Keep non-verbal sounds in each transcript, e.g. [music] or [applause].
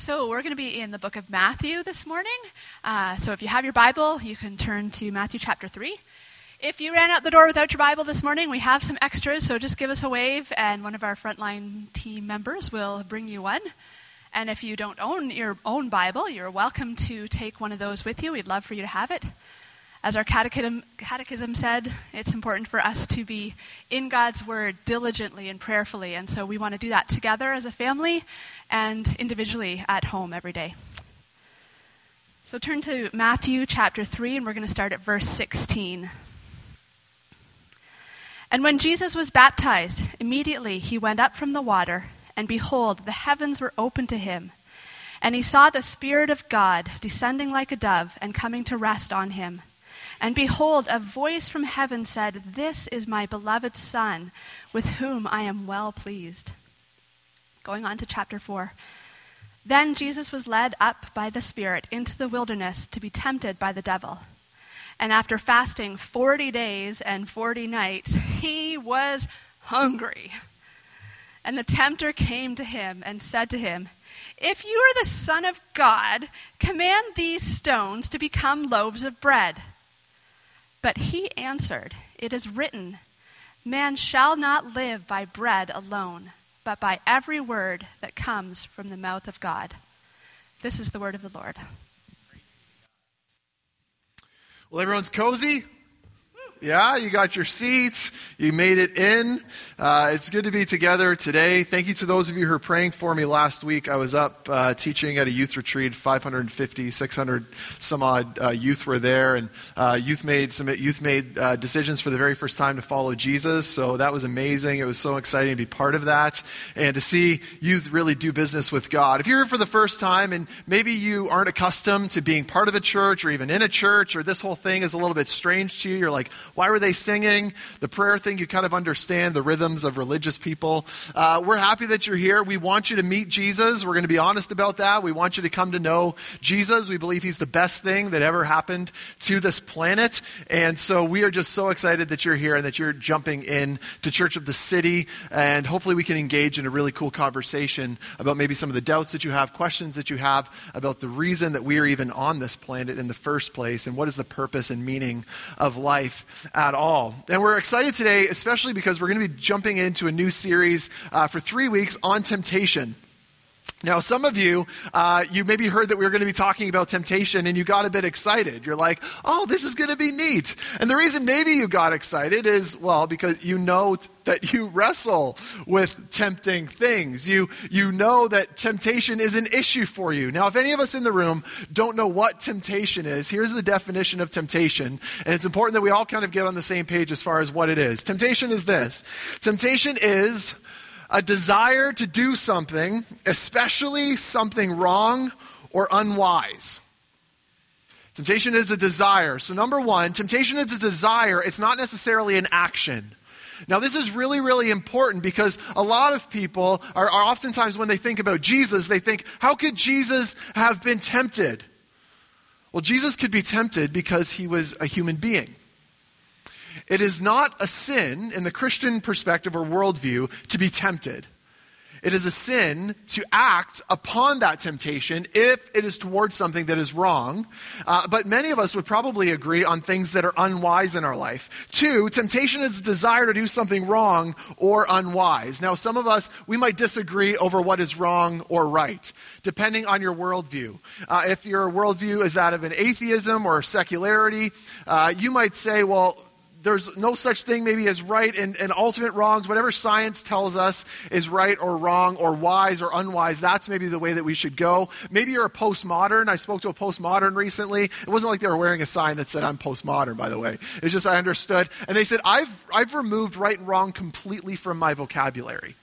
So, we're going to be in the book of Matthew this morning. Uh, so, if you have your Bible, you can turn to Matthew chapter 3. If you ran out the door without your Bible this morning, we have some extras, so just give us a wave, and one of our frontline team members will bring you one. And if you don't own your own Bible, you're welcome to take one of those with you. We'd love for you to have it. As our catechism, catechism, said, it's important for us to be in God's Word diligently and prayerfully. And so we want to do that together as a family and individually at home every day. So turn to Matthew chapter 3, and we're going to start at verse 16. And when Jesus was baptized, immediately he went up from the water, and behold, the heavens were opened to him. And he saw the Spirit of God descending like a dove and coming to rest on him. And behold, a voice from heaven said, This is my beloved Son, with whom I am well pleased. Going on to chapter 4. Then Jesus was led up by the Spirit into the wilderness to be tempted by the devil. And after fasting 40 days and 40 nights, he was hungry. And the tempter came to him and said to him, If you are the Son of God, command these stones to become loaves of bread. But he answered, It is written, Man shall not live by bread alone, but by every word that comes from the mouth of God. This is the word of the Lord. Well, everyone's cozy? Yeah, you got your seats. You made it in. Uh, it's good to be together today. Thank you to those of you who are praying for me last week. I was up uh, teaching at a youth retreat. 550, 600 some odd uh, youth were there, and uh, youth made some youth made uh, decisions for the very first time to follow Jesus. So that was amazing. It was so exciting to be part of that and to see youth really do business with God. If you're here for the first time and maybe you aren't accustomed to being part of a church or even in a church, or this whole thing is a little bit strange to you, you're like, why were they singing? The prayer thing, you kind of understand the rhythms of religious people. Uh, we're happy that you're here. We want you to meet Jesus. We're going to be honest about that. We want you to come to know Jesus. We believe he's the best thing that ever happened to this planet. And so we are just so excited that you're here and that you're jumping in to Church of the City. And hopefully we can engage in a really cool conversation about maybe some of the doubts that you have, questions that you have about the reason that we are even on this planet in the first place and what is the purpose and meaning of life at all. And we're excited today, especially because we're going to be jumping into a new series uh, for three weeks on temptation. Now, some of you, uh, you maybe heard that we were going to be talking about temptation and you got a bit excited. You're like, oh, this is going to be neat. And the reason maybe you got excited is, well, because you know t- that you wrestle with tempting things. You, you know that temptation is an issue for you. Now, if any of us in the room don't know what temptation is, here's the definition of temptation. And it's important that we all kind of get on the same page as far as what it is. Temptation is this temptation is a desire to do something, especially something wrong or unwise. Temptation is a desire. So, number one, temptation is a desire, it's not necessarily an action. Now, this is really, really important because a lot of people are, are, oftentimes, when they think about Jesus, they think, how could Jesus have been tempted? Well, Jesus could be tempted because he was a human being. It is not a sin in the Christian perspective or worldview to be tempted. It is a sin to act upon that temptation if it is towards something that is wrong. Uh, but many of us would probably agree on things that are unwise in our life. Two, temptation is a desire to do something wrong or unwise. Now, some of us, we might disagree over what is wrong or right, depending on your worldview. Uh, if your worldview is that of an atheism or secularity, uh, you might say, well, there's no such thing maybe as right and, and ultimate wrongs. Whatever science tells us is right or wrong or wise or unwise, that's maybe the way that we should go. Maybe you're a postmodern. I spoke to a postmodern recently. It wasn't like they were wearing a sign that said, I'm postmodern, by the way. It's just I understood. And they said, I've, I've removed right and wrong completely from my vocabulary.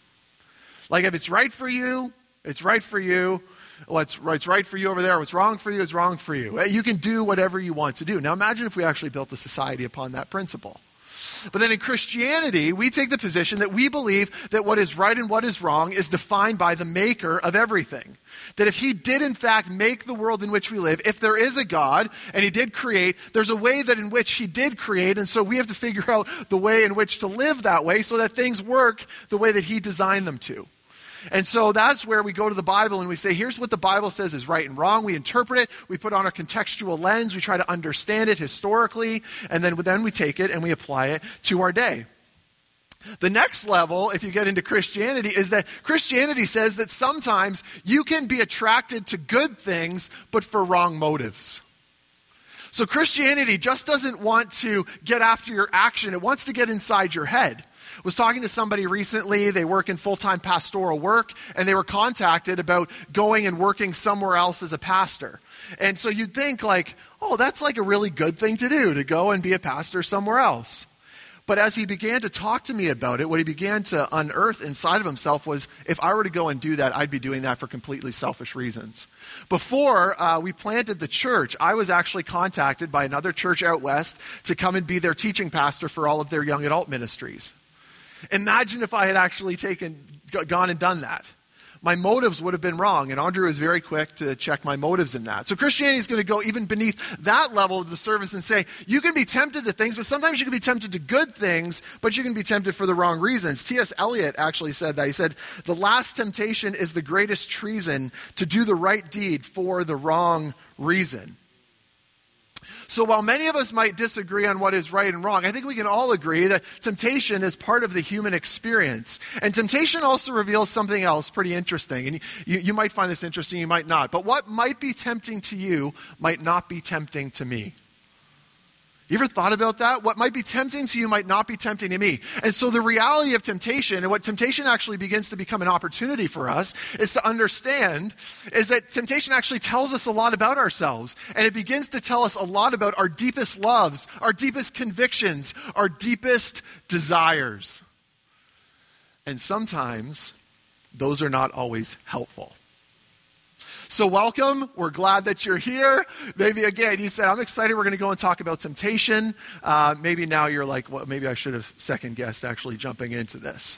Like if it's right for you, it's right for you what's, what's right for you over there, what's wrong for you is wrong for you. You can do whatever you want to do. Now imagine if we actually built a society upon that principle. But then in Christianity, we take the position that we believe that what is right and what is wrong is defined by the maker of everything. That if he did in fact make the world in which we live, if there is a God and he did create, there's a way that in which he did create, and so we have to figure out the way in which to live that way so that things work the way that he designed them to. And so that's where we go to the Bible and we say, here's what the Bible says is right and wrong. We interpret it, we put on our contextual lens, we try to understand it historically, and then, then we take it and we apply it to our day. The next level, if you get into Christianity, is that Christianity says that sometimes you can be attracted to good things, but for wrong motives. So Christianity just doesn't want to get after your action, it wants to get inside your head was talking to somebody recently. They work in full time pastoral work, and they were contacted about going and working somewhere else as a pastor. And so you'd think, like, oh, that's like a really good thing to do, to go and be a pastor somewhere else. But as he began to talk to me about it, what he began to unearth inside of himself was if I were to go and do that, I'd be doing that for completely selfish reasons. Before uh, we planted the church, I was actually contacted by another church out west to come and be their teaching pastor for all of their young adult ministries. Imagine if I had actually taken, gone and done that. My motives would have been wrong, and Andrew was very quick to check my motives in that. So Christianity is going to go even beneath that level of the service and say, you can be tempted to things, but sometimes you can be tempted to good things, but you can be tempted for the wrong reasons. T.S. Eliot actually said that. He said, the last temptation is the greatest treason to do the right deed for the wrong reason. So while many of us might disagree on what is right and wrong, I think we can all agree that temptation is part of the human experience. And temptation also reveals something else pretty interesting. And you, you might find this interesting, you might not. But what might be tempting to you might not be tempting to me. You ever thought about that? What might be tempting to you might not be tempting to me. And so the reality of temptation and what temptation actually begins to become an opportunity for us is to understand is that temptation actually tells us a lot about ourselves. And it begins to tell us a lot about our deepest loves, our deepest convictions, our deepest desires. And sometimes those are not always helpful. So, welcome. We're glad that you're here. Maybe again, you said, I'm excited. We're going to go and talk about temptation. Uh, maybe now you're like, well, maybe I should have second guessed actually jumping into this.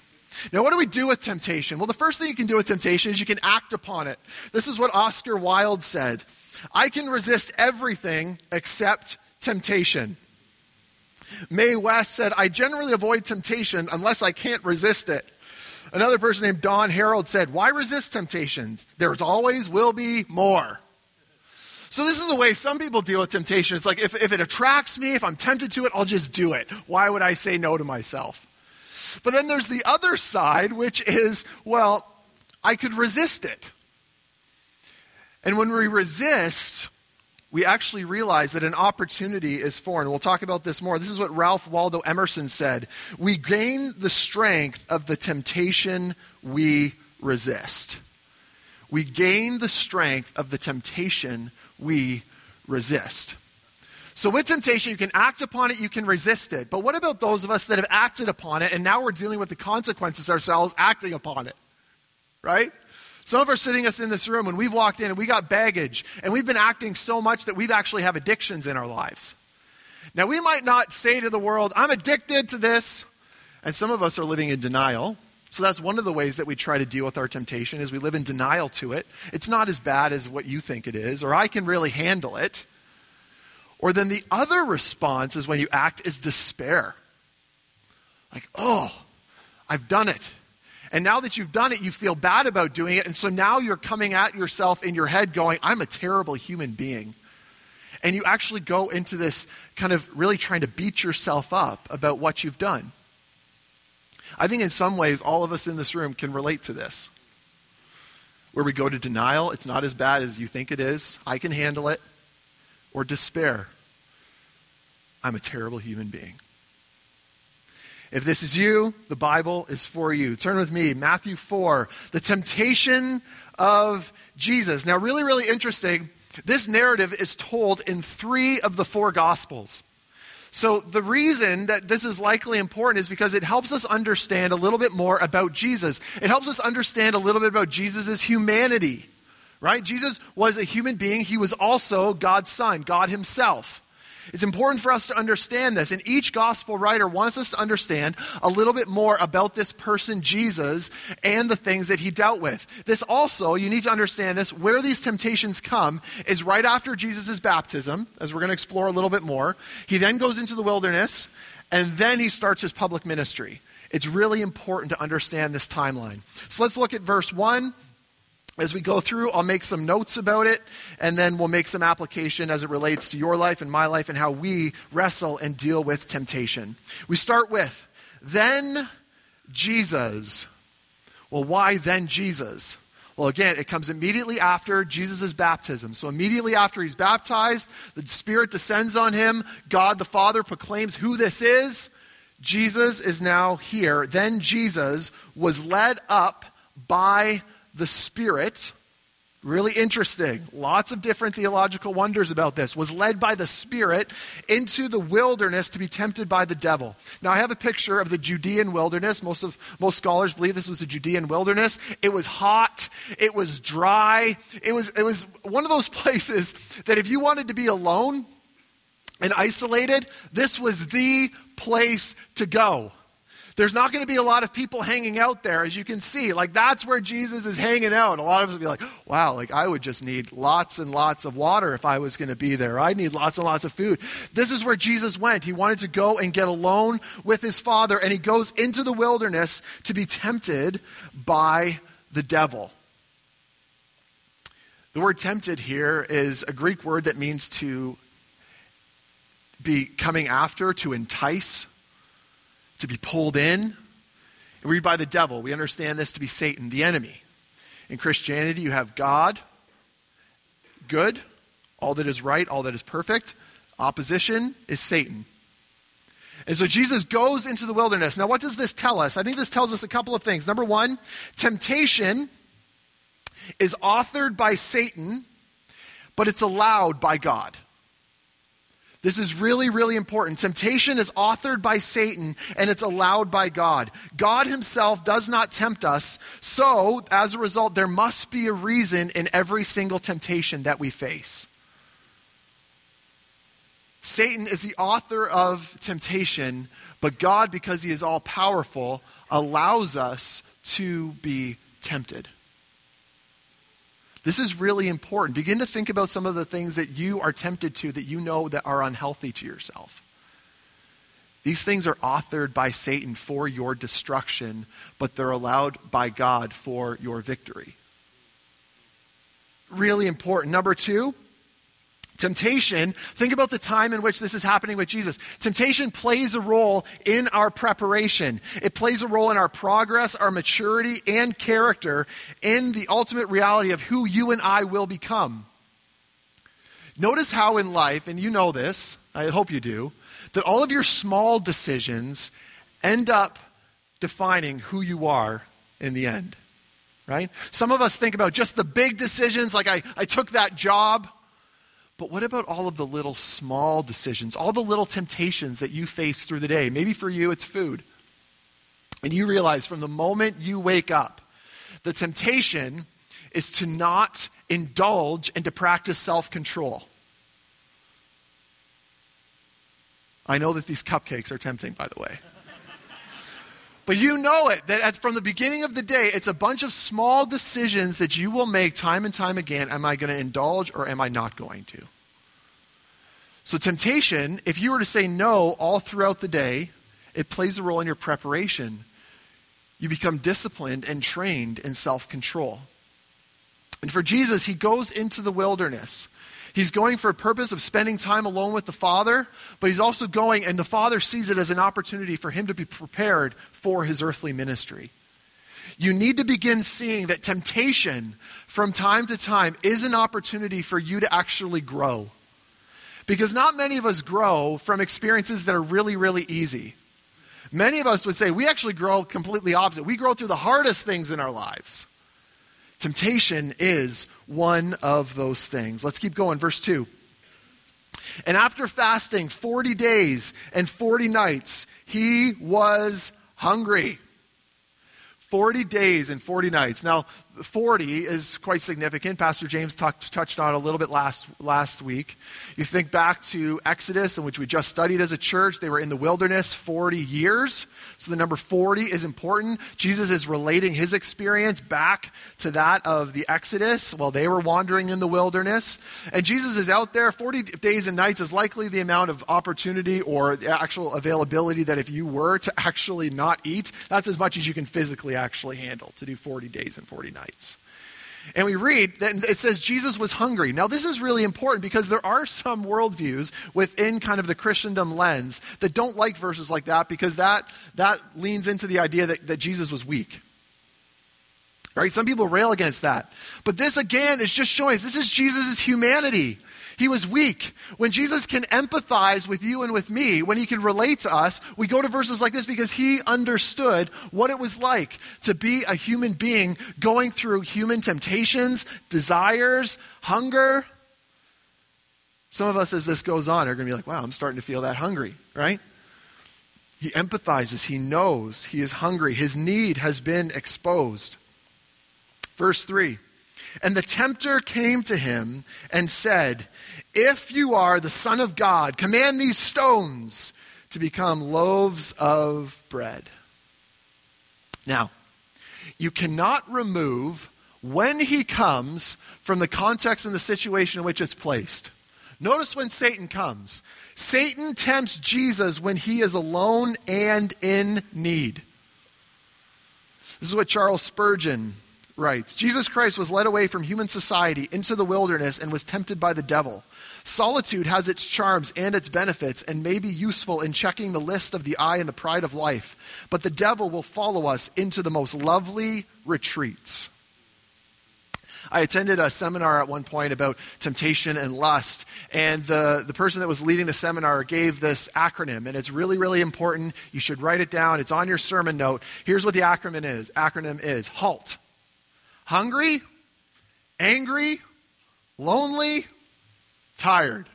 Now, what do we do with temptation? Well, the first thing you can do with temptation is you can act upon it. This is what Oscar Wilde said I can resist everything except temptation. Mae West said, I generally avoid temptation unless I can't resist it. Another person named Don Herold said, Why resist temptations? There's always will be more. So, this is the way some people deal with temptation. It's like, if, if it attracts me, if I'm tempted to it, I'll just do it. Why would I say no to myself? But then there's the other side, which is, well, I could resist it. And when we resist, we actually realize that an opportunity is foreign. We'll talk about this more. This is what Ralph Waldo Emerson said. We gain the strength of the temptation we resist. We gain the strength of the temptation we resist. So, with temptation, you can act upon it, you can resist it. But what about those of us that have acted upon it and now we're dealing with the consequences ourselves acting upon it? Right? Some of us sitting us in this room and we've walked in and we got baggage and we've been acting so much that we've actually have addictions in our lives. Now we might not say to the world, I'm addicted to this. And some of us are living in denial. So that's one of the ways that we try to deal with our temptation is we live in denial to it. It's not as bad as what you think it is, or I can really handle it. Or then the other response is when you act is despair. Like, oh, I've done it. And now that you've done it, you feel bad about doing it. And so now you're coming at yourself in your head going, I'm a terrible human being. And you actually go into this kind of really trying to beat yourself up about what you've done. I think in some ways, all of us in this room can relate to this. Where we go to denial, it's not as bad as you think it is, I can handle it. Or despair, I'm a terrible human being. If this is you, the Bible is for you. Turn with me, Matthew 4, the temptation of Jesus. Now, really, really interesting. This narrative is told in three of the four Gospels. So, the reason that this is likely important is because it helps us understand a little bit more about Jesus. It helps us understand a little bit about Jesus' humanity, right? Jesus was a human being, he was also God's Son, God Himself. It's important for us to understand this, and each gospel writer wants us to understand a little bit more about this person, Jesus, and the things that he dealt with. This also, you need to understand this, where these temptations come is right after Jesus' baptism, as we're going to explore a little bit more. He then goes into the wilderness, and then he starts his public ministry. It's really important to understand this timeline. So let's look at verse 1. As we go through, I'll make some notes about it, and then we'll make some application as it relates to your life and my life and how we wrestle and deal with temptation. We start with, then Jesus. Well, why then Jesus? Well, again, it comes immediately after Jesus' baptism. So, immediately after he's baptized, the Spirit descends on him. God the Father proclaims who this is. Jesus is now here. Then Jesus was led up by the Spirit. Really interesting. Lots of different theological wonders about this. Was led by the Spirit into the wilderness to be tempted by the devil. Now, I have a picture of the Judean wilderness. Most, of, most scholars believe this was a Judean wilderness. It was hot, it was dry. It was, it was one of those [laughs] places that if you wanted to be alone and isolated, this was the place to go. There's not going to be a lot of people hanging out there, as you can see. Like, that's where Jesus is hanging out. A lot of us will be like, wow, like, I would just need lots and lots of water if I was going to be there. I need lots and lots of food. This is where Jesus went. He wanted to go and get alone with his Father, and he goes into the wilderness to be tempted by the devil. The word tempted here is a Greek word that means to be coming after, to entice to be pulled in. And we read by the devil. We understand this to be Satan, the enemy. In Christianity, you have God, good, all that is right, all that is perfect. Opposition is Satan. And so Jesus goes into the wilderness. Now, what does this tell us? I think this tells us a couple of things. Number one, temptation is authored by Satan, but it's allowed by God. This is really, really important. Temptation is authored by Satan and it's allowed by God. God Himself does not tempt us, so as a result, there must be a reason in every single temptation that we face. Satan is the author of temptation, but God, because He is all powerful, allows us to be tempted. This is really important. Begin to think about some of the things that you are tempted to that you know that are unhealthy to yourself. These things are authored by Satan for your destruction, but they're allowed by God for your victory. Really important. Number two, Temptation, think about the time in which this is happening with Jesus. Temptation plays a role in our preparation. It plays a role in our progress, our maturity, and character in the ultimate reality of who you and I will become. Notice how in life, and you know this, I hope you do, that all of your small decisions end up defining who you are in the end. Right? Some of us think about just the big decisions, like I, I took that job. But what about all of the little small decisions, all the little temptations that you face through the day? Maybe for you it's food. And you realize from the moment you wake up, the temptation is to not indulge and to practice self control. I know that these cupcakes are tempting, by the way. But you know it, that from the beginning of the day, it's a bunch of small decisions that you will make time and time again. Am I going to indulge or am I not going to? So, temptation, if you were to say no all throughout the day, it plays a role in your preparation. You become disciplined and trained in self control. And for Jesus, he goes into the wilderness. He's going for a purpose of spending time alone with the Father, but he's also going, and the Father sees it as an opportunity for him to be prepared for his earthly ministry. You need to begin seeing that temptation from time to time is an opportunity for you to actually grow. Because not many of us grow from experiences that are really, really easy. Many of us would say we actually grow completely opposite. We grow through the hardest things in our lives. Temptation is one of those things. Let's keep going. Verse 2. And after fasting 40 days and 40 nights, he was hungry. 40 days and 40 nights. Now, 40 is quite significant. Pastor James talked, touched on a little bit last, last week. You think back to Exodus, in which we just studied as a church. They were in the wilderness 40 years. So the number 40 is important. Jesus is relating his experience back to that of the Exodus while they were wandering in the wilderness. And Jesus is out there. 40 days and nights is likely the amount of opportunity or actual availability that if you were to actually not eat, that's as much as you can physically actually handle to do 40 days and 40 nights. And we read that it says Jesus was hungry. Now, this is really important because there are some worldviews within kind of the Christendom lens that don't like verses like that because that, that leans into the idea that, that Jesus was weak. Right? Some people rail against that. But this, again, is just showing us this is Jesus' humanity. He was weak. When Jesus can empathize with you and with me, when he can relate to us, we go to verses like this because he understood what it was like to be a human being going through human temptations, desires, hunger. Some of us, as this goes on, are going to be like, wow, I'm starting to feel that hungry, right? He empathizes. He knows he is hungry. His need has been exposed. Verse 3 And the tempter came to him and said, if you are the Son of God, command these stones to become loaves of bread. Now, you cannot remove when he comes from the context and the situation in which it's placed. Notice when Satan comes. Satan tempts Jesus when he is alone and in need. This is what Charles Spurgeon writes Jesus Christ was led away from human society into the wilderness and was tempted by the devil. Solitude has its charms and its benefits and may be useful in checking the list of the eye and the pride of life, but the devil will follow us into the most lovely retreats. I attended a seminar at one point about temptation and lust, and the, the person that was leading the seminar gave this acronym, and it's really, really important. You should write it down. It's on your sermon note. Here's what the acronym is. Acronym is HALT hungry, angry, lonely, tired.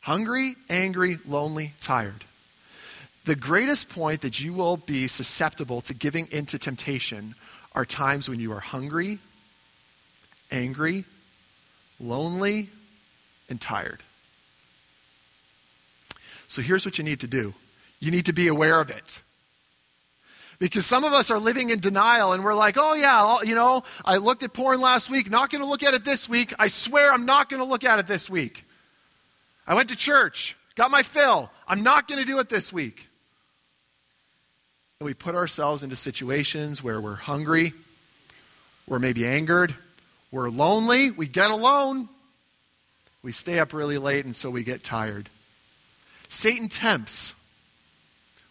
Hungry, angry, lonely, tired. The greatest point that you will be susceptible to giving into temptation are times when you are hungry, angry, lonely, and tired. So here's what you need to do you need to be aware of it. Because some of us are living in denial and we're like, oh, yeah, oh, you know, I looked at porn last week, not going to look at it this week. I swear I'm not going to look at it this week. I went to church, got my fill. I'm not going to do it this week. And we put ourselves into situations where we're hungry, we're maybe angered, we're lonely, we get alone, we stay up really late, and so we get tired. Satan tempts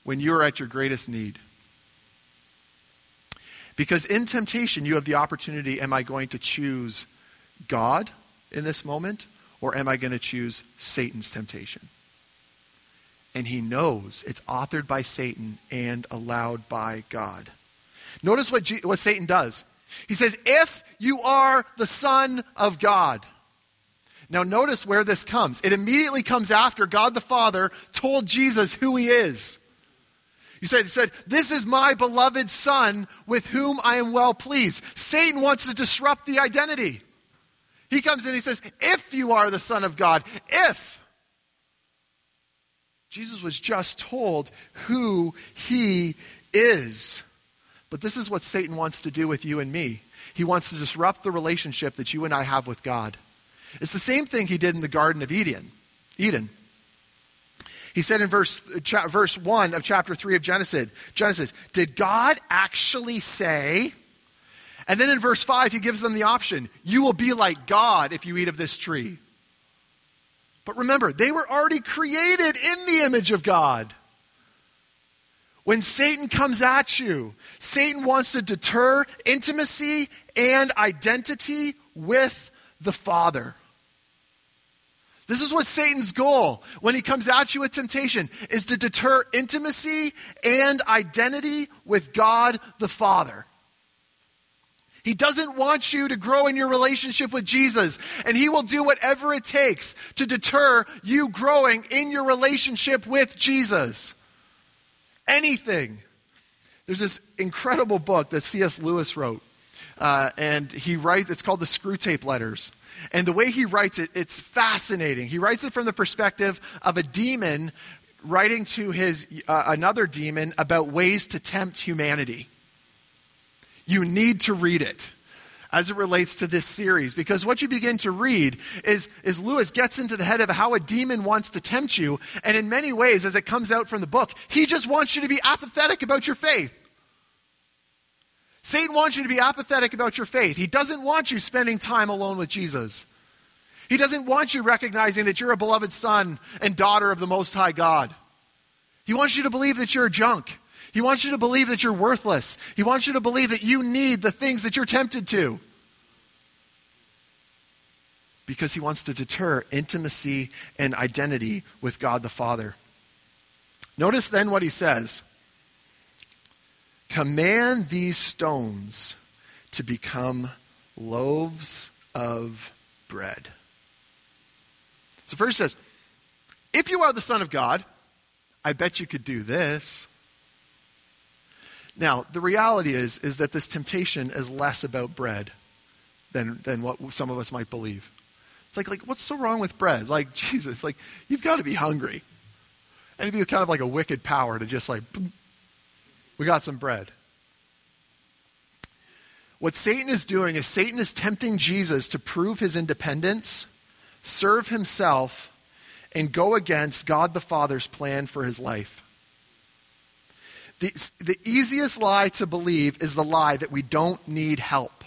when you're at your greatest need. Because in temptation, you have the opportunity am I going to choose God in this moment, or am I going to choose Satan's temptation? And he knows it's authored by Satan and allowed by God. Notice what, G- what Satan does. He says, If you are the Son of God. Now, notice where this comes. It immediately comes after God the Father told Jesus who he is. He said, he said, This is my beloved Son with whom I am well pleased. Satan wants to disrupt the identity. He comes in, he says, If you are the Son of God, if. Jesus was just told who he is. But this is what Satan wants to do with you and me. He wants to disrupt the relationship that you and I have with God. It's the same thing he did in the Garden of Eden. Eden. He said in verse, cha- verse 1 of chapter 3 of Genesis, Genesis, did God actually say? And then in verse 5, he gives them the option you will be like God if you eat of this tree. But remember, they were already created in the image of God. When Satan comes at you, Satan wants to deter intimacy and identity with the Father. This is what Satan's goal when he comes at you with temptation is to deter intimacy and identity with God the Father. He doesn't want you to grow in your relationship with Jesus, and he will do whatever it takes to deter you growing in your relationship with Jesus. Anything. There's this incredible book that C.S. Lewis wrote uh, and he writes, it's called the Screwtape Letters. And the way he writes it, it's fascinating. He writes it from the perspective of a demon writing to his, uh, another demon about ways to tempt humanity. You need to read it as it relates to this series because what you begin to read is, is Lewis gets into the head of how a demon wants to tempt you. And in many ways, as it comes out from the book, he just wants you to be apathetic about your faith. Satan wants you to be apathetic about your faith. He doesn't want you spending time alone with Jesus. He doesn't want you recognizing that you're a beloved son and daughter of the Most High God. He wants you to believe that you're junk. He wants you to believe that you're worthless. He wants you to believe that you need the things that you're tempted to. Because he wants to deter intimacy and identity with God the Father. Notice then what he says. Command these stones to become loaves of bread. So, first says, if you are the Son of God, I bet you could do this. Now, the reality is, is that this temptation is less about bread than, than what some of us might believe. It's like, like, what's so wrong with bread? Like, [laughs] Jesus, like, you've got to be hungry. And it'd be kind of like a wicked power to just like, we got some bread. What Satan is doing is Satan is tempting Jesus to prove his independence, serve himself, and go against God the Father's plan for his life. The, the easiest lie to believe is the lie that we don't need help.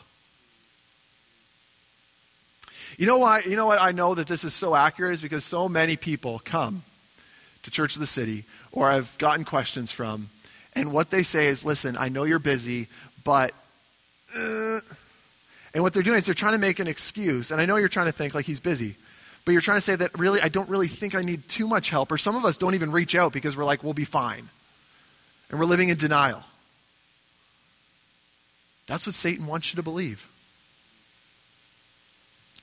You know why? You know what I know that this is so accurate is because so many people come to Church of the City or I've gotten questions from and what they say is, listen, I know you're busy, but. Uh, and what they're doing is they're trying to make an excuse. And I know you're trying to think like he's busy, but you're trying to say that really, I don't really think I need too much help. Or some of us don't even reach out because we're like, we'll be fine. And we're living in denial. That's what Satan wants you to believe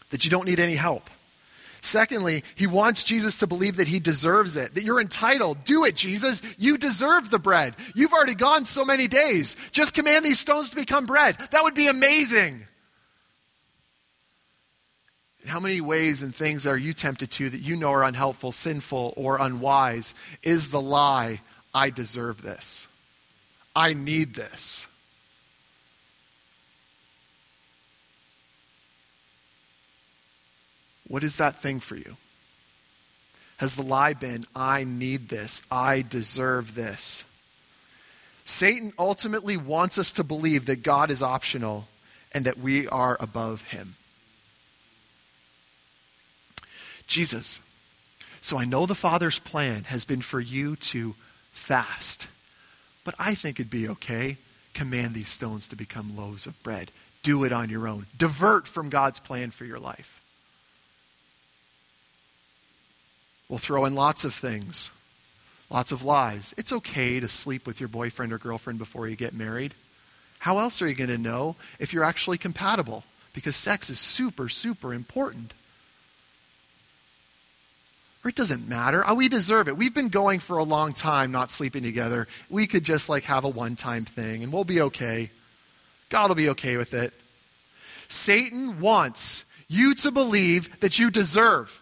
that you don't need any help. Secondly, he wants Jesus to believe that he deserves it, that you're entitled. Do it, Jesus. You deserve the bread. You've already gone so many days. Just command these stones to become bread. That would be amazing. And how many ways and things are you tempted to that you know are unhelpful, sinful, or unwise? Is the lie, I deserve this. I need this. What is that thing for you? Has the lie been, I need this, I deserve this? Satan ultimately wants us to believe that God is optional and that we are above him. Jesus, so I know the Father's plan has been for you to fast, but I think it'd be okay. Command these stones to become loaves of bread. Do it on your own. Divert from God's plan for your life. We'll throw in lots of things, lots of lies. It's okay to sleep with your boyfriend or girlfriend before you get married. How else are you going to know if you're actually compatible? Because sex is super, super important. Or it doesn't matter. Oh, we deserve it. We've been going for a long time not sleeping together. We could just like have a one time thing and we'll be okay. God will be okay with it. Satan wants you to believe that you deserve.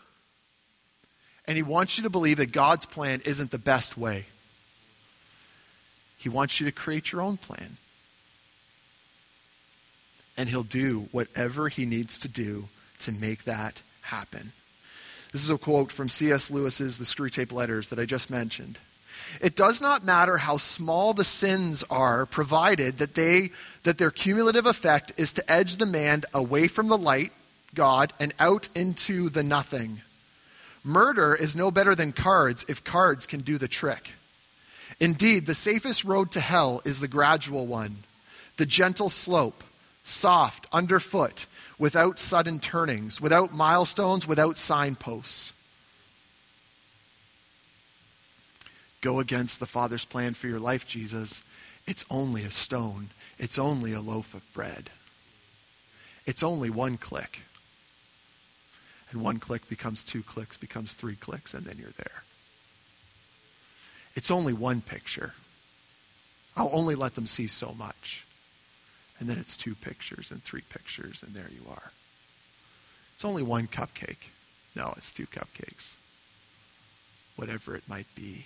And he wants you to believe that God's plan isn't the best way. He wants you to create your own plan. And he'll do whatever he needs to do to make that happen. This is a quote from C.S. Lewis's The Screwtape Letters that I just mentioned. It does not matter how small the sins are, provided that, they, that their cumulative effect is to edge the man away from the light, God, and out into the nothing. Murder is no better than cards if cards can do the trick. Indeed, the safest road to hell is the gradual one, the gentle slope, soft, underfoot, without sudden turnings, without milestones, without signposts. Go against the Father's plan for your life, Jesus. It's only a stone, it's only a loaf of bread, it's only one click. And one click becomes two clicks, becomes three clicks, and then you're there. It's only one picture. I'll only let them see so much. And then it's two pictures and three pictures, and there you are. It's only one cupcake. No, it's two cupcakes. Whatever it might be.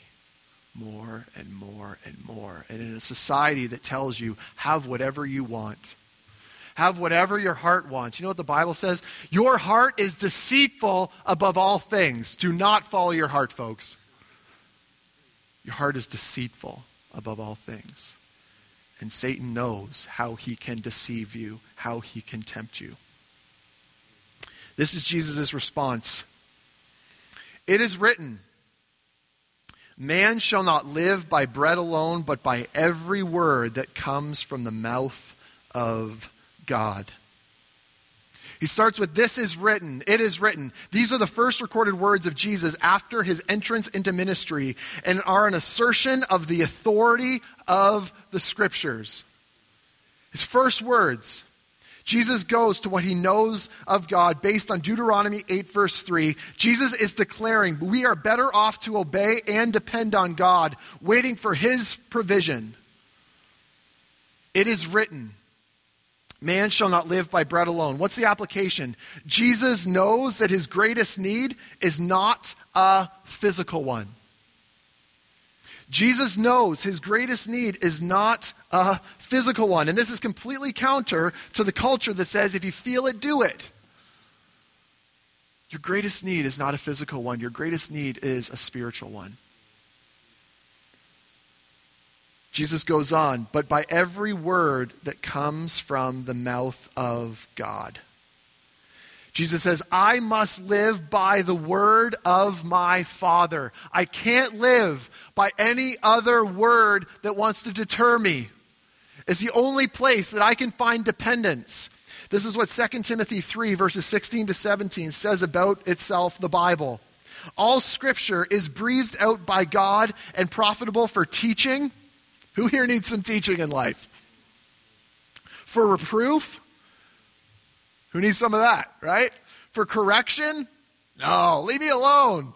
More and more and more. And in a society that tells you, have whatever you want, have whatever your heart wants. You know what the Bible says? Your heart is deceitful above all things. Do not follow your heart, folks. Your heart is deceitful above all things. And Satan knows how he can deceive you, how he can tempt you. This is Jesus' response. It is written, Man shall not live by bread alone, but by every word that comes from the mouth of God. He starts with, This is written, it is written. These are the first recorded words of Jesus after his entrance into ministry and are an assertion of the authority of the scriptures. His first words. Jesus goes to what he knows of God based on Deuteronomy 8, verse 3. Jesus is declaring we are better off to obey and depend on God, waiting for his provision. It is written. Man shall not live by bread alone. What's the application? Jesus knows that his greatest need is not a physical one. Jesus knows his greatest need is not a physical one. And this is completely counter to the culture that says if you feel it, do it. Your greatest need is not a physical one, your greatest need is a spiritual one. Jesus goes on, but by every word that comes from the mouth of God. Jesus says, I must live by the word of my Father. I can't live by any other word that wants to deter me. It's the only place that I can find dependence. This is what 2 Timothy 3, verses 16 to 17 says about itself, the Bible. All scripture is breathed out by God and profitable for teaching who here needs some teaching in life? For reproof? Who needs some of that, right? For correction? No, leave me alone.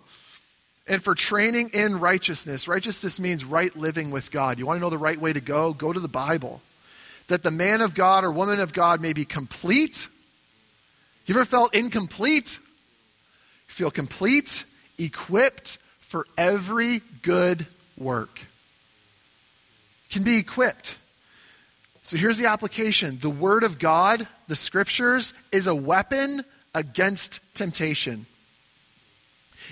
And for training in righteousness. Righteousness means right living with God. You want to know the right way to go? Go to the Bible. That the man of God or woman of God may be complete. You ever felt incomplete? You feel complete, equipped for every good work can be equipped. So here's the application the Word of God, the Scriptures, is a weapon against temptation.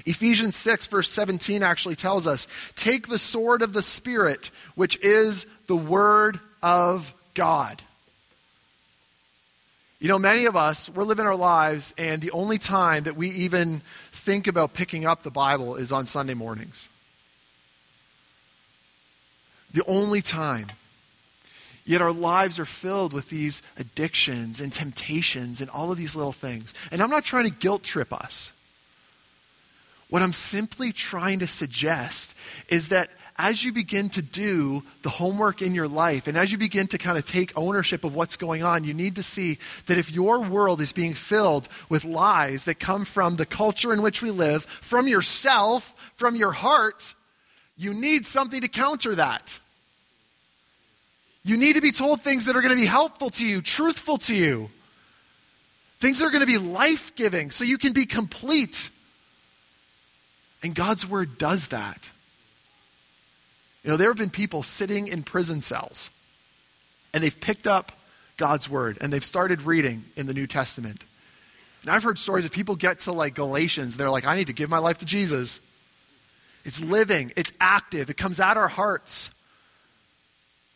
Ephesians 6, verse 17 actually tells us take the sword of the Spirit, which is the Word of God. You know, many of us, we're living our lives, and the only time that we even think about picking up the Bible is on Sunday mornings. The only time. Yet our lives are filled with these addictions and temptations and all of these little things. And I'm not trying to guilt trip us. What I'm simply trying to suggest is that as you begin to do the homework in your life and as you begin to kind of take ownership of what's going on, you need to see that if your world is being filled with lies that come from the culture in which we live, from yourself, from your heart, you need something to counter that. You need to be told things that are going to be helpful to you, truthful to you, things that are going to be life giving so you can be complete. And God's word does that. You know, there have been people sitting in prison cells and they've picked up God's word and they've started reading in the New Testament. And I've heard stories of people get to like Galatians, they're like, I need to give my life to Jesus. It's living, it's active, it comes out our hearts.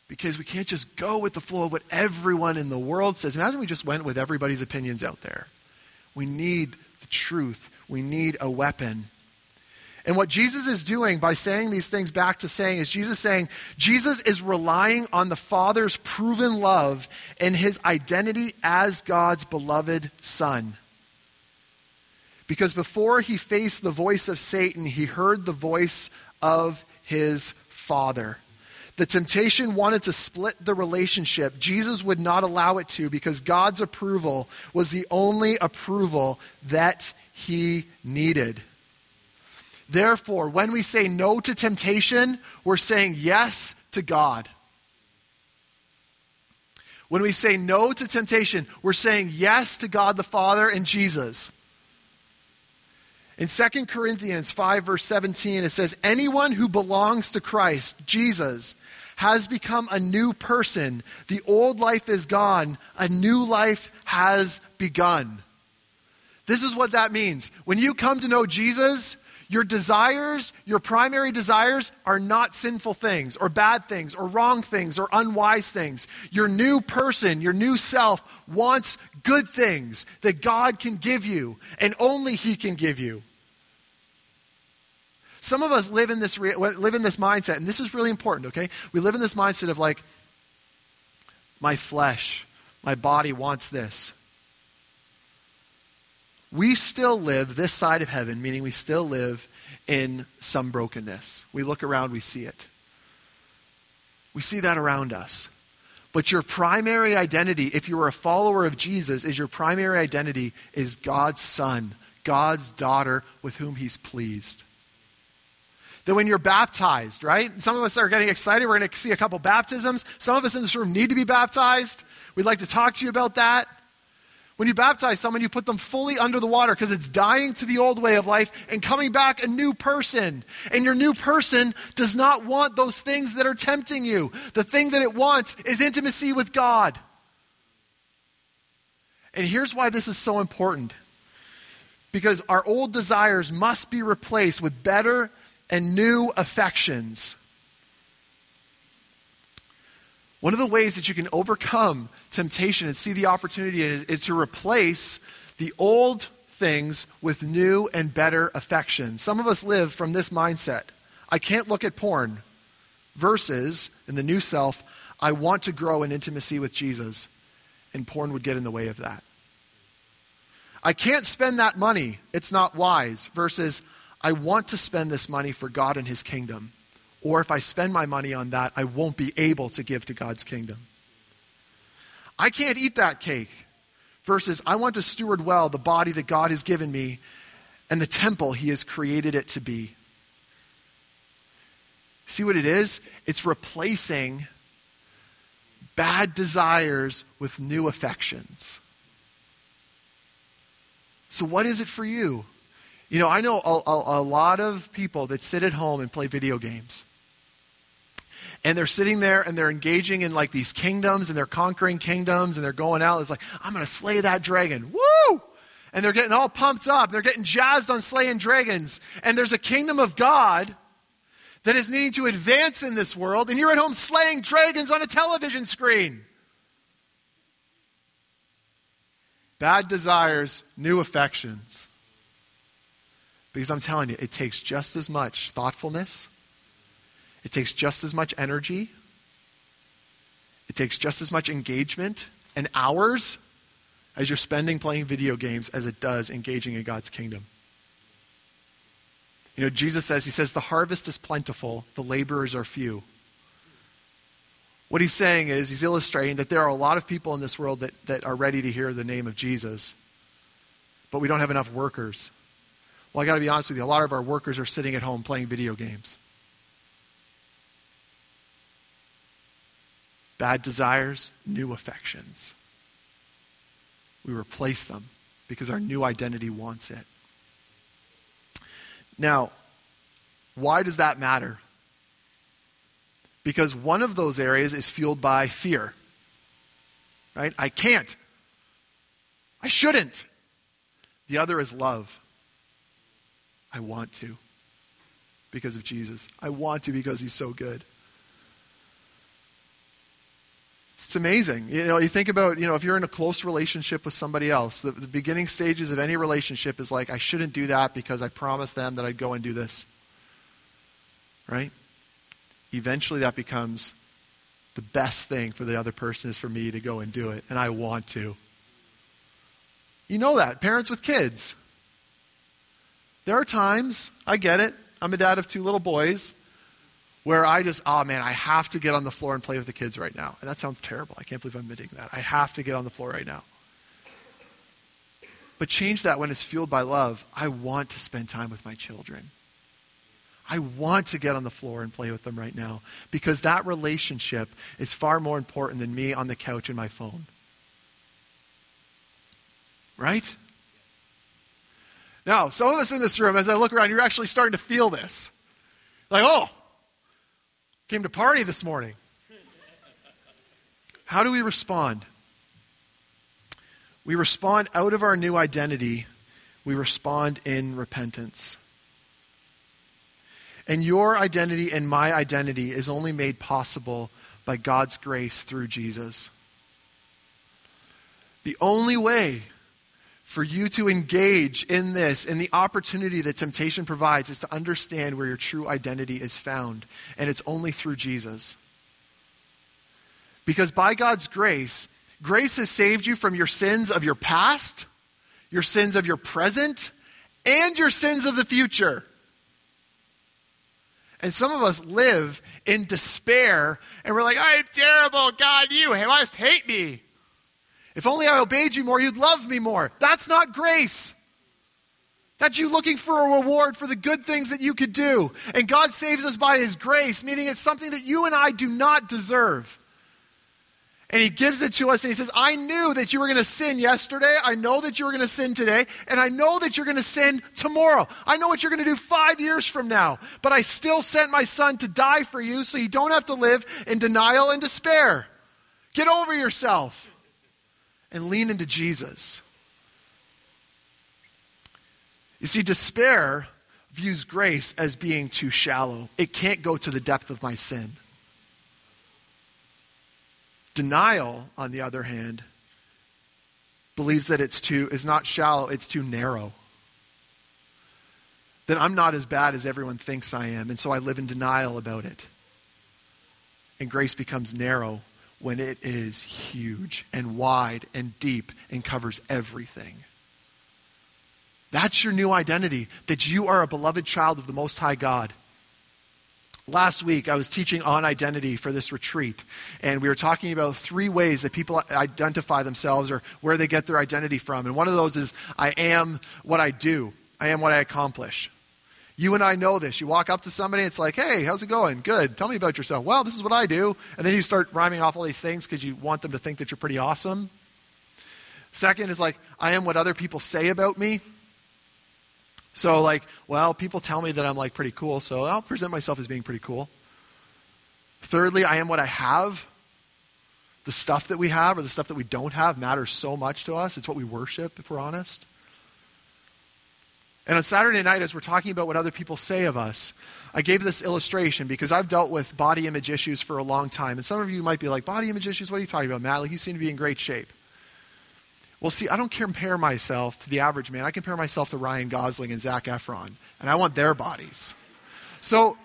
Because we can't just go with the flow of what everyone in the world says. Imagine we just went with everybody's opinions out there. We need the truth, we need a weapon. And what Jesus is doing by saying these things back to saying is Jesus saying, Jesus is relying on the Father's proven love and his identity as God's beloved Son. Because before he faced the voice of Satan, he heard the voice of his Father. The temptation wanted to split the relationship. Jesus would not allow it to because God's approval was the only approval that he needed. Therefore, when we say no to temptation, we're saying yes to God. When we say no to temptation, we're saying yes to God the Father and Jesus. In 2 Corinthians 5, verse 17, it says, Anyone who belongs to Christ, Jesus, has become a new person. The old life is gone, a new life has begun. This is what that means. When you come to know Jesus, your desires, your primary desires, are not sinful things or bad things or wrong things or unwise things. Your new person, your new self, wants good things that God can give you and only He can give you. Some of us live in this, live in this mindset, and this is really important, okay? We live in this mindset of like, my flesh, my body wants this. We still live this side of heaven, meaning we still live in some brokenness. We look around, we see it. We see that around us. But your primary identity, if you are a follower of Jesus, is your primary identity is God's son, God's daughter with whom he's pleased that when you're baptized, right? Some of us are getting excited. We're going to see a couple baptisms. Some of us in this room need to be baptized. We'd like to talk to you about that. When you baptize someone, you put them fully under the water because it's dying to the old way of life and coming back a new person. And your new person does not want those things that are tempting you. The thing that it wants is intimacy with God. And here's why this is so important because our old desires must be replaced with better and new affections. One of the ways that you can overcome temptation and see the opportunity is, is to replace the old things with new and better affections. Some of us live from this mindset. I can't look at porn versus in the new self, I want to grow in intimacy with Jesus, and porn would get in the way of that. I can't spend that money, it's not wise, versus I want to spend this money for God and His kingdom. Or if I spend my money on that, I won't be able to give to God's kingdom. I can't eat that cake. Versus, I want to steward well the body that God has given me and the temple He has created it to be. See what it is? It's replacing bad desires with new affections. So, what is it for you? You know, I know a, a, a lot of people that sit at home and play video games and they're sitting there and they're engaging in like these kingdoms and they're conquering kingdoms and they're going out. It's like, I'm going to slay that dragon. Woo! And they're getting all pumped up. They're getting jazzed on slaying dragons. And there's a kingdom of God that is needing to advance in this world. And you're at home slaying dragons on a television screen. Bad desires, new affections. Because I'm telling you, it takes just as much thoughtfulness, it takes just as much energy, it takes just as much engagement and hours as you're spending playing video games as it does engaging in God's kingdom. You know, Jesus says, He says, the harvest is plentiful, the laborers are few. What he's saying is, he's illustrating that there are a lot of people in this world that, that are ready to hear the name of Jesus, but we don't have enough workers. Well, I got to be honest with you, a lot of our workers are sitting at home playing video games. Bad desires, new affections. We replace them because our new identity wants it. Now, why does that matter? Because one of those areas is fueled by fear. Right? I can't. I shouldn't. The other is love. I want to because of Jesus. I want to because he's so good. It's amazing. You know, you think about, you know, if you're in a close relationship with somebody else, the, the beginning stages of any relationship is like, I shouldn't do that because I promised them that I'd go and do this. Right? Eventually that becomes the best thing for the other person is for me to go and do it, and I want to. You know that. Parents with kids. There are times, I get it, I'm a dad of two little boys, where I just, oh man, I have to get on the floor and play with the kids right now. And that sounds terrible. I can't believe I'm admitting that. I have to get on the floor right now. But change that when it's fueled by love. I want to spend time with my children. I want to get on the floor and play with them right now because that relationship is far more important than me on the couch and my phone. Right? Now, some of us in this room, as I look around, you're actually starting to feel this. Like, oh, came to party this morning. How do we respond? We respond out of our new identity, we respond in repentance. And your identity and my identity is only made possible by God's grace through Jesus. The only way for you to engage in this, in the opportunity that temptation provides, is to understand where your true identity is found. And it's only through Jesus. Because by God's grace, grace has saved you from your sins of your past, your sins of your present, and your sins of the future. And some of us live in despair and we're like, I'm terrible. God, you must hate me. If only I obeyed you more, you'd love me more. That's not grace. That's you looking for a reward for the good things that you could do. And God saves us by His grace, meaning it's something that you and I do not deserve and he gives it to us and he says, I knew that you were going to sin yesterday. I know that you were going to sin today. And I know that you're going to sin tomorrow. I know what you're going to do five years from now. But I still sent my son to die for you so you don't have to live in denial and despair. Get over yourself and lean into Jesus. You see, despair views grace as being too shallow, it can't go to the depth of my sin. Denial, on the other hand, believes that it's too is not shallow, it's too narrow. That I'm not as bad as everyone thinks I am, and so I live in denial about it. And grace becomes narrow when it is huge and wide and deep and covers everything. That's your new identity, that you are a beloved child of the Most High God. Last week, I was teaching on identity for this retreat, and we were talking about three ways that people identify themselves or where they get their identity from. And one of those is I am what I do, I am what I accomplish. You and I know this. You walk up to somebody, it's like, hey, how's it going? Good. Tell me about yourself. Well, this is what I do. And then you start rhyming off all these things because you want them to think that you're pretty awesome. Second is like, I am what other people say about me. So, like, well, people tell me that I'm like pretty cool, so I'll present myself as being pretty cool. Thirdly, I am what I have. The stuff that we have or the stuff that we don't have matters so much to us. It's what we worship, if we're honest. And on Saturday night, as we're talking about what other people say of us, I gave this illustration because I've dealt with body image issues for a long time. And some of you might be like, body image issues? What are you talking about, Matt? Like, you seem to be in great shape. Well, see, I don't compare myself to the average man. I compare myself to Ryan Gosling and Zac Efron, and I want their bodies. So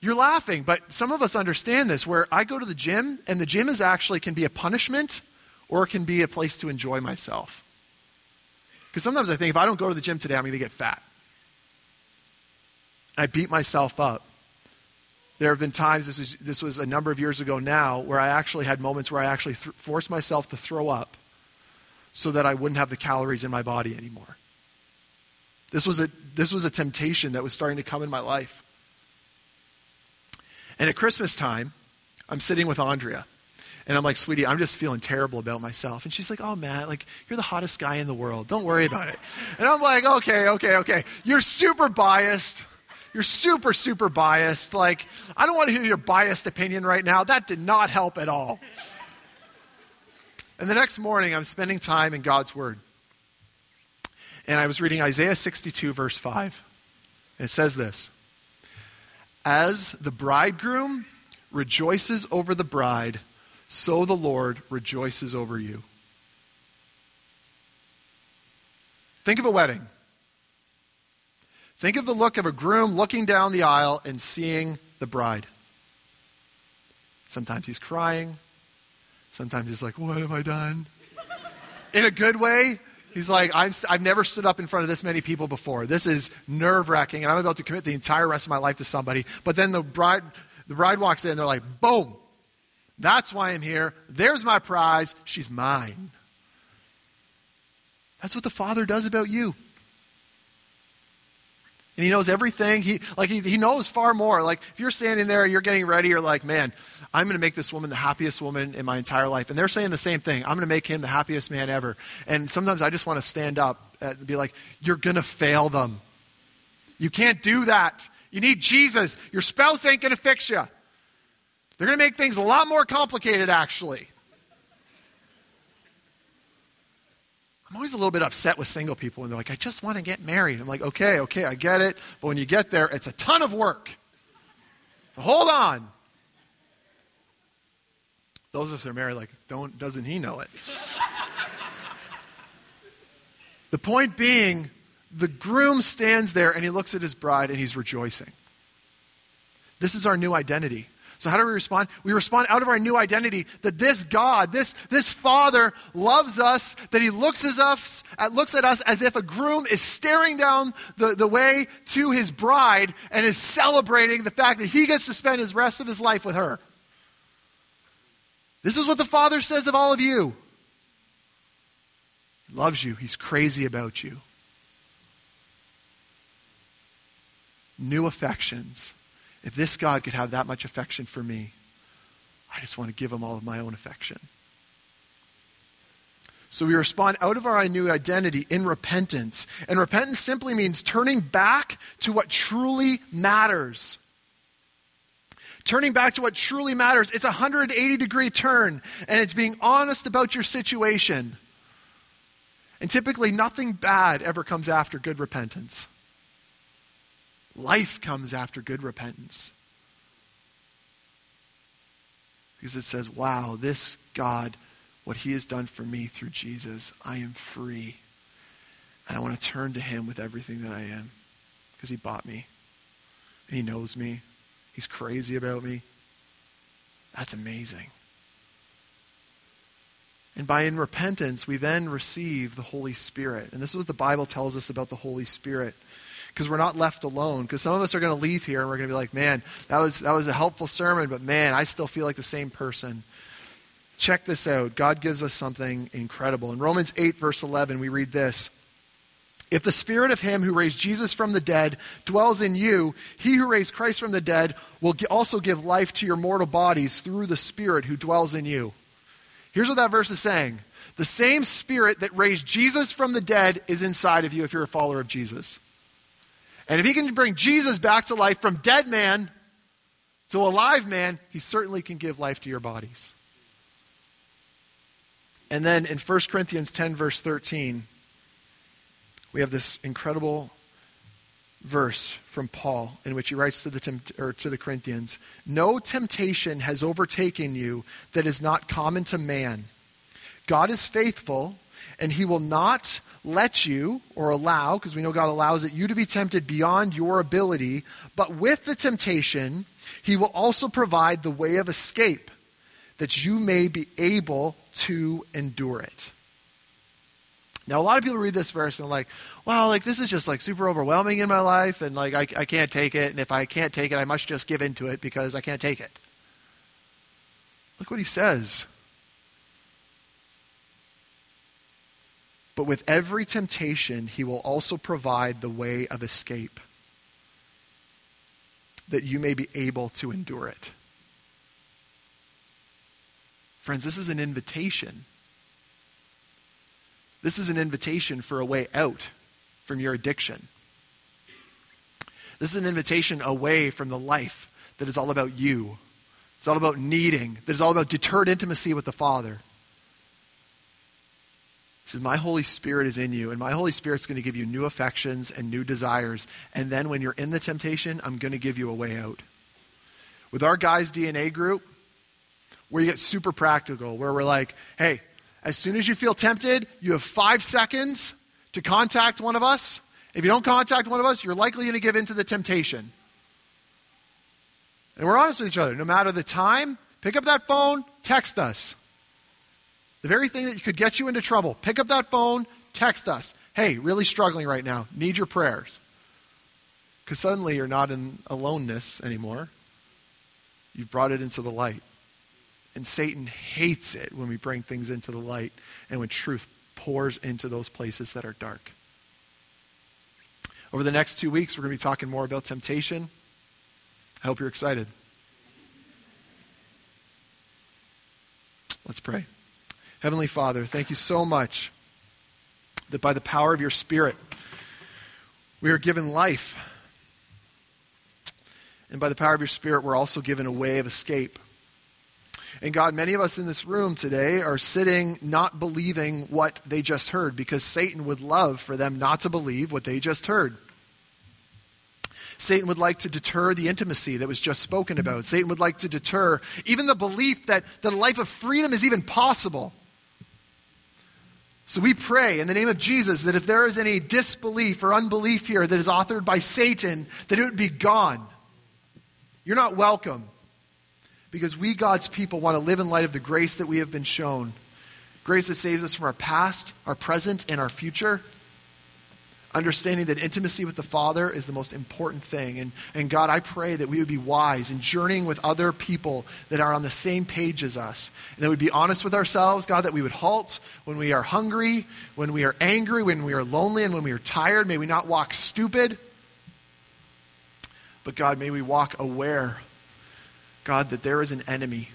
you're laughing, but some of us understand this where I go to the gym, and the gym is actually can be a punishment or it can be a place to enjoy myself. Because sometimes I think if I don't go to the gym today, I'm going to get fat. I beat myself up. There have been times, this was, this was a number of years ago now, where I actually had moments where I actually th- forced myself to throw up so that I wouldn't have the calories in my body anymore. This was a, this was a temptation that was starting to come in my life. And at Christmas time, I'm sitting with Andrea. And I'm like, sweetie, I'm just feeling terrible about myself. And she's like, oh, Matt, like, you're the hottest guy in the world. Don't worry about it. And I'm like, okay, okay, okay. You're super biased. You're super, super biased. Like, I don't want to hear your biased opinion right now. That did not help at all. And the next morning, I'm spending time in God's Word. And I was reading Isaiah 62, verse 5. And It says this As the bridegroom rejoices over the bride, so the Lord rejoices over you. Think of a wedding. Think of the look of a groom looking down the aisle and seeing the bride. Sometimes he's crying, Sometimes he's like, What have I done? In a good way, he's like, I've, I've never stood up in front of this many people before. This is nerve wracking, and I'm about to commit the entire rest of my life to somebody. But then the bride, the bride walks in, they're like, Boom! That's why I'm here. There's my prize. She's mine. That's what the Father does about you. And he knows everything. He, like, he, he knows far more. Like, if you're standing there, you're getting ready, you're like, man, I'm going to make this woman the happiest woman in my entire life. And they're saying the same thing. I'm going to make him the happiest man ever. And sometimes I just want to stand up and be like, you're going to fail them. You can't do that. You need Jesus. Your spouse ain't going to fix you. They're going to make things a lot more complicated, actually. I'm always a little bit upset with single people when they're like, I just want to get married. I'm like, okay, okay, I get it. But when you get there, it's a ton of work. So hold on. Those of us that are married, like, don't, doesn't he know it? [laughs] the point being, the groom stands there and he looks at his bride and he's rejoicing. This is our new identity. So, how do we respond? We respond out of our new identity that this God, this, this Father, loves us, that He looks at, us, looks at us as if a groom is staring down the, the way to his bride and is celebrating the fact that he gets to spend his rest of his life with her. This is what the Father says of all of you. He loves you, He's crazy about you. New affections if this God could have that much affection for me, I just want to give him all of my own affection. So we respond out of our new identity in repentance. And repentance simply means turning back to what truly matters. Turning back to what truly matters. It's a 180 degree turn, and it's being honest about your situation. And typically, nothing bad ever comes after good repentance. Life comes after good repentance. Because it says, wow, this God, what he has done for me through Jesus, I am free. And I want to turn to him with everything that I am. Because he bought me. And he knows me. He's crazy about me. That's amazing. And by in repentance, we then receive the Holy Spirit. And this is what the Bible tells us about the Holy Spirit because we're not left alone. Because some of us are going to leave here and we're going to be like, man, that was, that was a helpful sermon, but man, I still feel like the same person. Check this out. God gives us something incredible. In Romans 8, verse 11, we read this. If the spirit of him who raised Jesus from the dead dwells in you, he who raised Christ from the dead will also give life to your mortal bodies through the spirit who dwells in you. Here's what that verse is saying the same spirit that raised Jesus from the dead is inside of you if you're a follower of Jesus. And if he can bring Jesus back to life from dead man to a live man, he certainly can give life to your bodies. And then in 1 Corinthians 10, verse 13, we have this incredible verse from Paul in which he writes to the, to the Corinthians No temptation has overtaken you that is not common to man. God is faithful, and he will not let you or allow, because we know God allows it, you to be tempted beyond your ability, but with the temptation, He will also provide the way of escape that you may be able to endure it. Now, a lot of people read this verse and like, well, like this is just like super overwhelming in my life, and like I, I can't take it, and if I can't take it, I must just give into it because I can't take it. Look what he says. But with every temptation, he will also provide the way of escape, that you may be able to endure it. Friends, this is an invitation. This is an invitation for a way out from your addiction. This is an invitation away from the life that is all about you. It's all about needing, that is all about deterred intimacy with the Father. He says, My Holy Spirit is in you, and my Holy Spirit's going to give you new affections and new desires. And then when you're in the temptation, I'm going to give you a way out. With our guys' DNA group, we get super practical, where we're like, hey, as soon as you feel tempted, you have five seconds to contact one of us. If you don't contact one of us, you're likely going to give in to the temptation. And we're honest with each other. No matter the time, pick up that phone, text us. The very thing that could get you into trouble. Pick up that phone, text us. Hey, really struggling right now. Need your prayers. Because suddenly you're not in aloneness anymore. You've brought it into the light. And Satan hates it when we bring things into the light and when truth pours into those places that are dark. Over the next two weeks, we're going to be talking more about temptation. I hope you're excited. Let's pray. Heavenly Father, thank you so much that by the power of your Spirit, we are given life. And by the power of your Spirit, we're also given a way of escape. And God, many of us in this room today are sitting not believing what they just heard because Satan would love for them not to believe what they just heard. Satan would like to deter the intimacy that was just spoken about. Satan would like to deter even the belief that the life of freedom is even possible. So we pray in the name of Jesus that if there is any disbelief or unbelief here that is authored by Satan, that it would be gone. You're not welcome because we, God's people, want to live in light of the grace that we have been shown grace that saves us from our past, our present, and our future understanding that intimacy with the Father is the most important thing. And, and God, I pray that we would be wise in journeying with other people that are on the same page as us. And that we'd be honest with ourselves, God, that we would halt when we are hungry, when we are angry, when we are lonely, and when we are tired. May we not walk stupid. But God, may we walk aware, God, that there is an enemy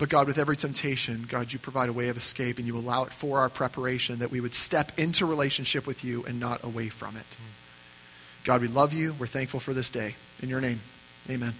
but God, with every temptation, God, you provide a way of escape and you allow it for our preparation that we would step into relationship with you and not away from it. Hmm. God, we love you. We're thankful for this day. In your name, amen.